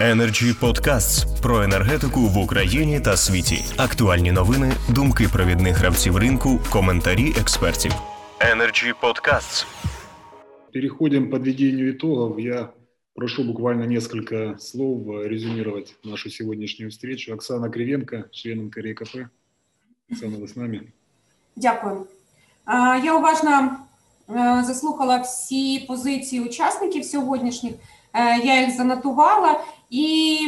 Energy Podcasts про енергетику в Україні та світі. Актуальні новини, думки провідних гравців ринку, коментарі експертів. Energy Podcasts. Переходим к подведению итогов. Я прошу буквально несколько слов э, резюмировать нашу сегодняшнюю встречу. Оксана Кривенко, член НКРЕКП. Оксана, вы с нами? Дякую. Я уважно заслухала всі позиції учасників сьогоднішніх. Е, Я їх занотувала і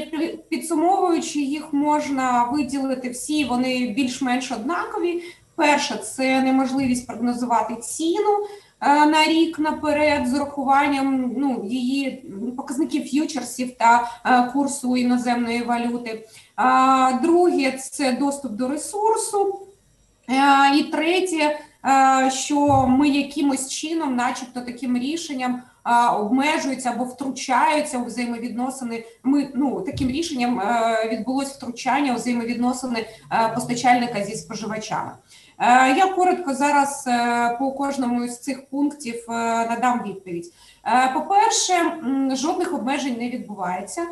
підсумовуючи їх, можна виділити всі. Вони більш-менш однакові. Перше це неможливість прогнозувати ціну е, на рік наперед з урахуванням ну, її показників ф'ючерсів та е, курсу іноземної валюти. Друге це доступ до ресурсу. Е, І третє, що ми якимось чином, начебто таким рішенням, е, обмежуються або втручаються у взаємовідносини. Ми ну таким рішенням е, відбулось втручання у взаємовідносини е, постачальника зі споживачами. Е, Я коротко зараз е, по кожному з цих пунктів е, надам відповідь. Е, По-перше, жодних обмежень не відбувається.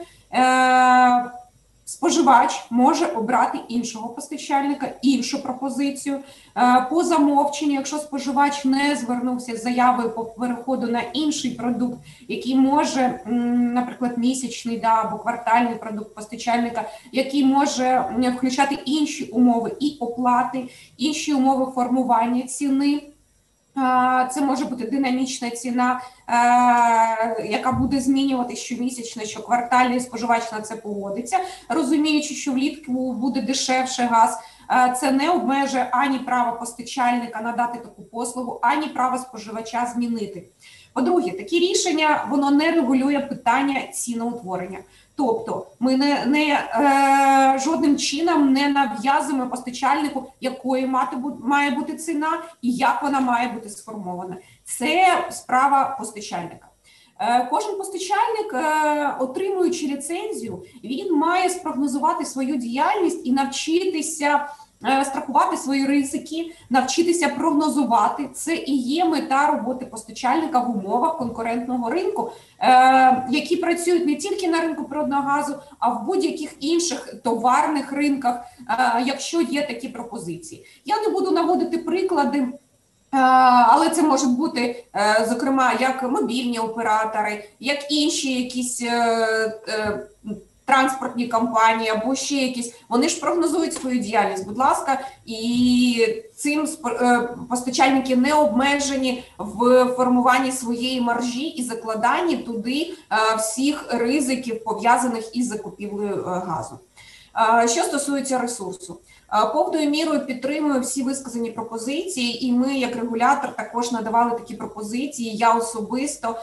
Споживач може обрати іншого постачальника, іншу пропозицію Е, по замовченню, якщо споживач не звернувся з заявою по переходу на інший продукт, який може, наприклад, місячний да, або квартальний продукт постачальника, який може включати інші умови і оплати, інші умови формування ціни. Це може бути динамічна ціна, яка буде змінювати щомісячно, щоквартально, і споживач на це погодиться, розуміючи, що влітку буде дешевше газ. Це не обмежує ані право постачальника надати таку послугу, ані право споживача змінити. По-друге, такі рішення воно не регулює питання ціноутворення. Тобто, ми не, не е, жодним чином не нав'язуємо постачальнику, якою мати має бути ціна і як вона має бути сформована. Це справа постачальника. Е, Кожен постачальник, е, отримуючи ліцензію, він має спрогнозувати свою діяльність і навчитися страхувати свої ризики, навчитися прогнозувати. Це і є мета роботи постачальника в умовах конкурентного ринку, е, які працюють не тільки на ринку природного газу, а в будь-яких інших товарних ринках, е, якщо є такі пропозиції. Я не буду наводити приклади. Е, Але це можуть бути, е, зокрема, як мобільні оператори, як інші якісь е, е, транспортні компанії або ще якісь. Вони ж прогнозують свою діяльність, будь ласка, і цим е, постачальники не обмежені в формуванні своєї маржі і закладанні туди е, всіх ризиків пов'язаних із закупівлею е, газу. Що стосується ресурсу, повною мірою підтримую всі висказані пропозиції, і ми, як регулятор, також надавали такі пропозиції. Я особисто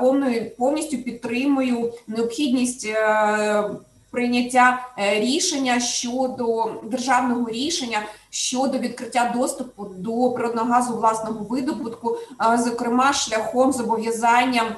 повною повністю підтримую необхідність. е, Прийняття е, рішення щодо державного рішення щодо відкриття доступу до природного газу власного видобутку, зокрема шляхом зобов'язання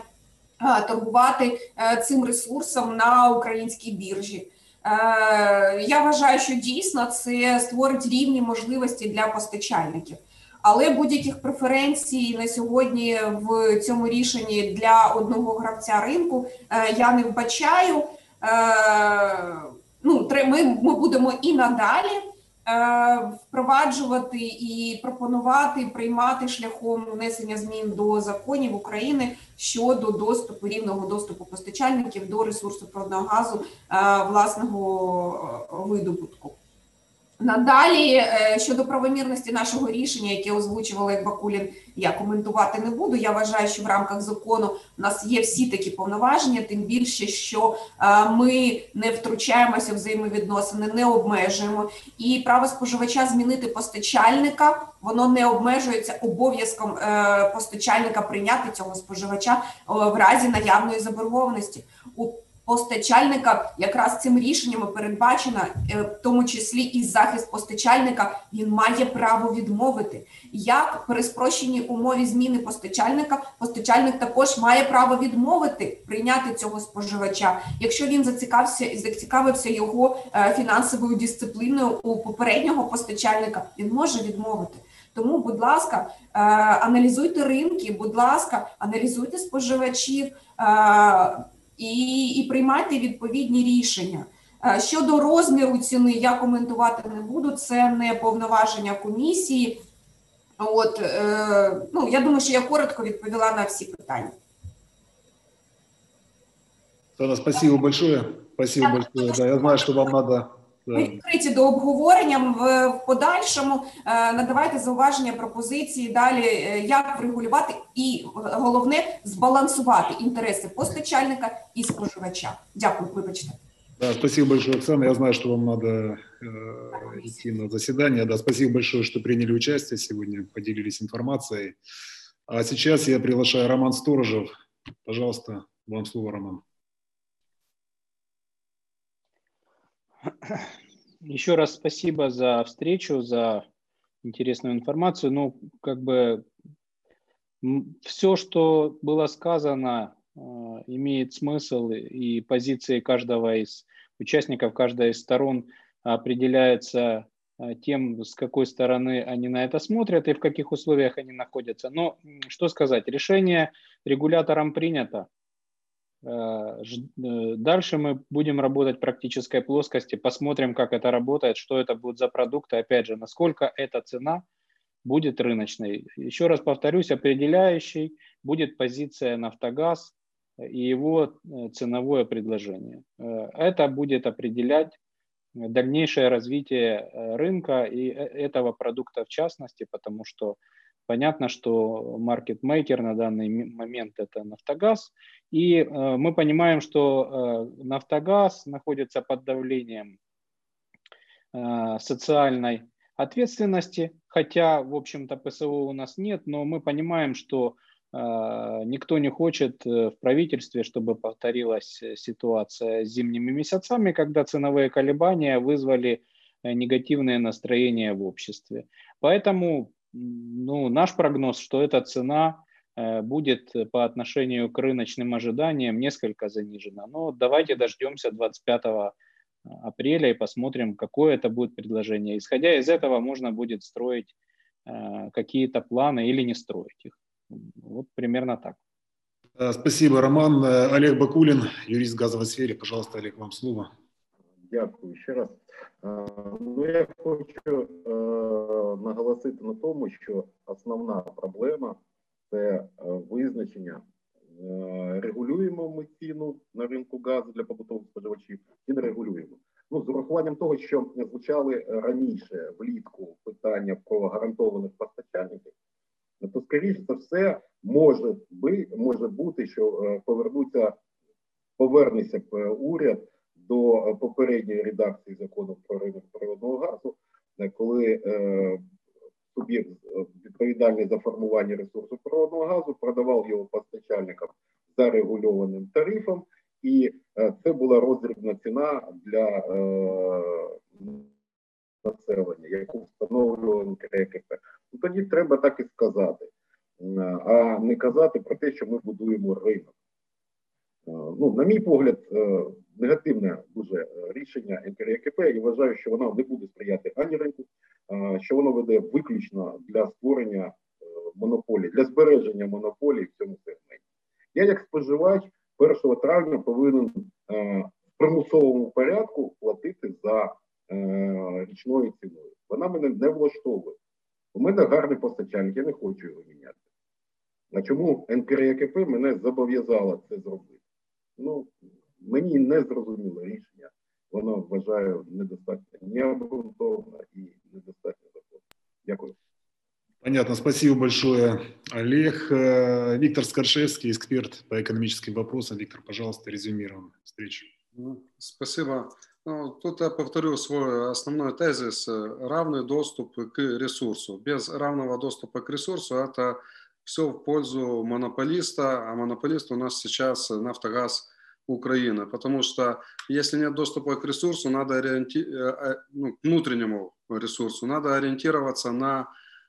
торгувати е, цим ресурсом на українській біржі. Е, Я вважаю, що дійсно це створить рівні можливості для постачальників. Але будь-яких преференцій на сьогодні в цьому рішенні для одного гравця ринку е, я не вбачаю. Е, Ну, ми, будемо і надалі впроваджувати і пропонувати приймати шляхом внесення змін до законів України щодо доступу рівного доступу постачальників до ресурсу природного газу е, власного е, видобутку. Надалі е, щодо правомірності нашого рішення, яке озвучувала Бакулін, я коментувати не буду. Я вважаю, що в рамках закону у нас є всі такі повноваження, тим більше, що е, ми не втручаємося в взаємовідносини, не обмежуємо. І право споживача змінити постачальника воно не обмежується обов'язком е, постачальника прийняти цього споживача в разі наявної заборгованості. У постачальника якраз цим рішеннями передбачено, е, в тому числі і захист постачальника, він має право відмовити. Як при спрощеній умові зміни постачальника, постачальник також має право відмовити прийняти цього споживача, якщо він зацікавився і зацікавився його е, фінансовою дисципліною у попереднього постачальника, він може відмовити. Тому, будь ласка, е, аналізуйте ринки, будь ласка, аналізуйте споживачів. Е, і, і приймайте відповідні рішення. Щодо розміру ціни, я коментувати не буду. Це не повноваження комісії. От ну я думаю, що я коротко відповіла на всі питання. Тогда спасибо большое. Спасибо большое. Да, я знаю, що вам надо. Ми відкриті до обговорення в подальшому. Надавайте зауваження, пропозиції далі, як врегулювати і головне збалансувати інтереси постачальника і споживача. Дякую, вибачте. Да, спасибо большое, Оксана. Я знаю, что вам надо э, идти на заседание. Да, спасибо большое, что приняли участие сегодня, поделились информацией. А сейчас я приглашаю Роман Сторожев. Пожалуйста, вам слово, Роман. Еще раз спасибо за встречу, за интересную информацию. Ну, как бы все, что было сказано, э, имеет смысл, и позиции каждого из участников, каждой из сторон определяется э, тем, с какой стороны они на это смотрят и в каких условиях они находятся. Но что сказать, решение регулятором принято. Э, э, дальше мы будем работать в практической плоскости, посмотрим, как это работает, что это будет за продукты, опять же, насколько эта цена будет рыночной. Еще раз повторюсь, определяющей будет позиция «Нафтогаз» и его э, ценовое предложение. Это будет определять дальнейшее развитие рынка и этого продукта в частности, потому что Понятно, что маркетмейкер на данный момент это Нафтогаз. И э, мы понимаем, что э, Нафтогаз находится под давлением э, социальной ответственности, хотя, в общем-то, ПСО у нас нет, но мы понимаем, что э, никто не хочет э, в правительстве, чтобы повторилась ситуация с зимними месяцами, когда ценовые колебания вызвали э, негативное настроение в обществе. Поэтому ну, наш прогноз, что эта цена э, будет по отношению к рыночным ожиданиям несколько занижена. Но давайте дождемся 25 апреля и посмотрим, какое это будет предложение. Исходя из этого можно будет строить э, какие-то планы или не строить их. Вот примерно так. Э, спасибо, Роман. Олег Бакулин, юрист в газовой сфере. Пожалуйста, Олег, вам слово. Дякую ще раз. Ну, я хочу наголосити на тому, що основна проблема це визначення. Регулюємо ми ціну на ринку газу для побутових споживачів і не регулюємо. Ну, з урахуванням того, що звучали раніше влітку питання про гарантованих постачальників, то скоріше за все може би може бути, що повернуться, повернеться уряд до е, попередньої редакції закону про ринок природного газу, е, коли е, суб'єкт відповідальний за формування ресурсу природного газу продавав його постачальникам за регульованим тарифом, і це була розрібна ціна для населення, яку встановлював НКРКП. Ну, Тоді треба так і сказати, а не казати про те, що ми будуємо ринок. Ну, на мій погляд, негативне дуже е, рішення НКРКП і вважаю, що воно не буде сприяти ані ринку, що воно веде виключно для створення е, монополії, для збереження монополії в цьому сегменті. Я, як споживач, 1 травня повинен е, в примусовому порядку платити за річною ціною. Вона мене не влаштовує. У мене гарний постачальник, я не хочу його міняти. А чому НКРКП мене зобов'язало це зробити? Ну, мені не зрозуміло рішення. Воно вважаю недостатньо необґрунтовано і недостатньо законно. Дякую. Понятно. Спасибо большое, Олег. Э, Виктор Скоршевский, эксперт по экономическим вопросам. Виктор, пожалуйста, резюмируем встречу. Ну, спасибо. Ну, тут я повторю свой основной тезис. Равный доступ к ресурсу. Без равного доступа к ресурсу это все в пользу монополиста, а монополист у нас сейчас «Нафтогаз» Украины, потому что если нет доступа к ресурсу, надо ориенти... Э, э, ну, к внутреннему ресурсу, надо ориентироваться на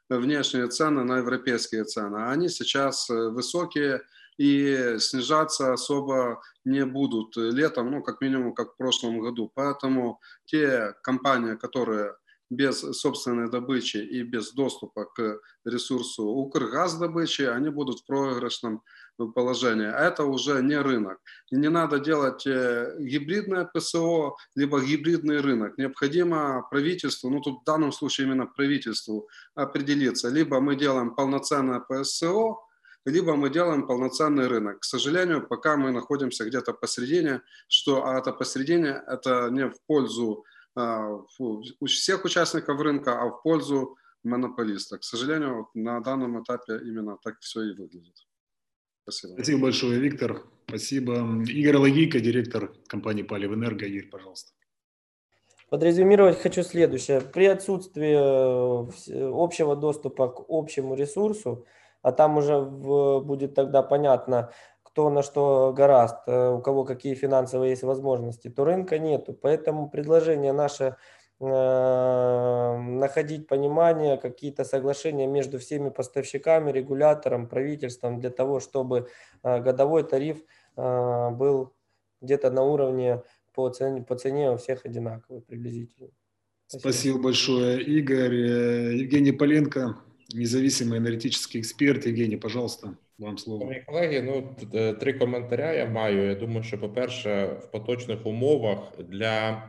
внешние цены, на европейские цены. Они сейчас э, высокие и снижаться особо не будут летом, ну, как минимум, как в прошлом году. Поэтому те компании, которые без собственной добычи и без доступа к ресурсу Укргаздобычи, они будут в проигрышном положение. А это уже не рынок. И не надо делать э, гибридное ПСО, либо гибридный рынок. Необходимо правительству, ну тут в данном случае именно правительству определиться. Либо мы делаем полноценное ПСО, либо мы делаем полноценный рынок. К сожалению, пока мы находимся где-то посередине, что а это посередине, это не в пользу а, всех участников рынка, а в пользу монополиста. К сожалению, на данном этапе именно так все и выглядит. Спасибо. Спасибо большое, Виктор. Спасибо. Игорь Логийко, директор компании Паливэнерго. Игорь, пожалуйста. Подрезюмировать хочу следующее. При отсутствии э, общего доступа к общему ресурсу, а там уже в, будет тогда понятно, кто на что гораст, э, у кого какие финансовые есть возможности, то рынка нету. Поэтому предложение наше находить понимание, какие-то соглашения между всеми поставщиками, регулятором, правительством для того, чтобы э, годовой тариф был где-то на уровне по цене, по цене у всех одинаковый приблизительно. Спасибо. Спасибо большое, Игорь. Евгений Поленко, независимый аналітичний експерт. Євгеній, пожалуйста, вам слово. Мої колеги, ну е, три коментаря я маю. Я думаю, що, по-перше, в поточних умовах для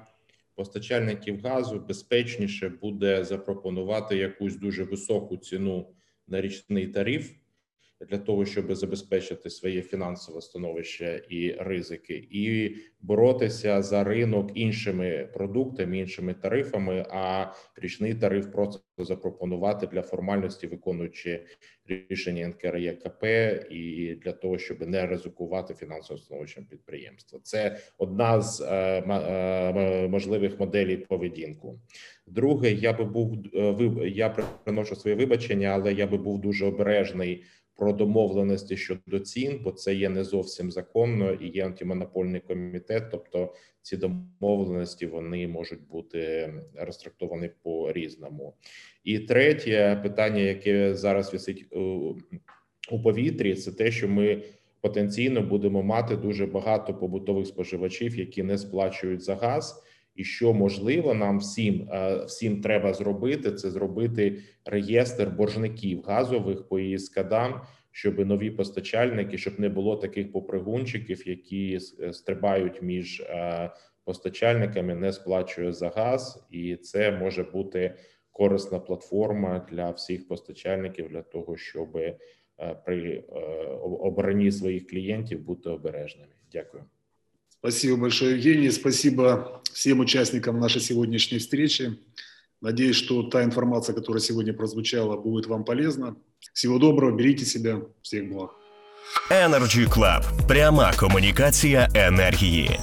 постачальників газу безпечніше буде запропонувати якусь дуже високу ціну на річний тариф для того, щоб забезпечити своє фінансове становище і ризики, і боротися за ринок іншими продуктами, іншими тарифами. А річний тариф просто запропонувати для формальності, виконуючи рішення НКРЄКП, і для того, щоб не ризикувати фінансовим становищем підприємства. Це одна з е, е, можливих моделей поведінку. Друге, я би був е, я приношу своє вибачення, але я би був дуже обережний про домовленості щодо цін, бо це є не зовсім законно і є антимонопольний комітет. Тобто ці домовленості вони можуть бути розтрактовані по різному. І третє питання, яке зараз висить у повітрі, це те, що ми потенційно будемо мати дуже багато побутових споживачів, які не сплачують за газ. І що можливо, нам всім е, всім треба зробити, це зробити реєстр боржників газових по ІСКДам, щоб нові постачальники, щоб не було таких попригунчиків, які е, стрибають між е, постачальниками, не сплачує за газ, і це може бути корисна платформа для всіх постачальників для того, щоб при обранні своїх клієнтів бути обережними. Дякую. Спасибо большое, Евгений. Спасибо всем участникам нашей сегодняшней встречи. Надеюсь, что та информация, которая сегодня прозвучала, будет вам полезна. Всего доброго, берите себя. Всех благ. Energy Club. Пряма комунікація енергії.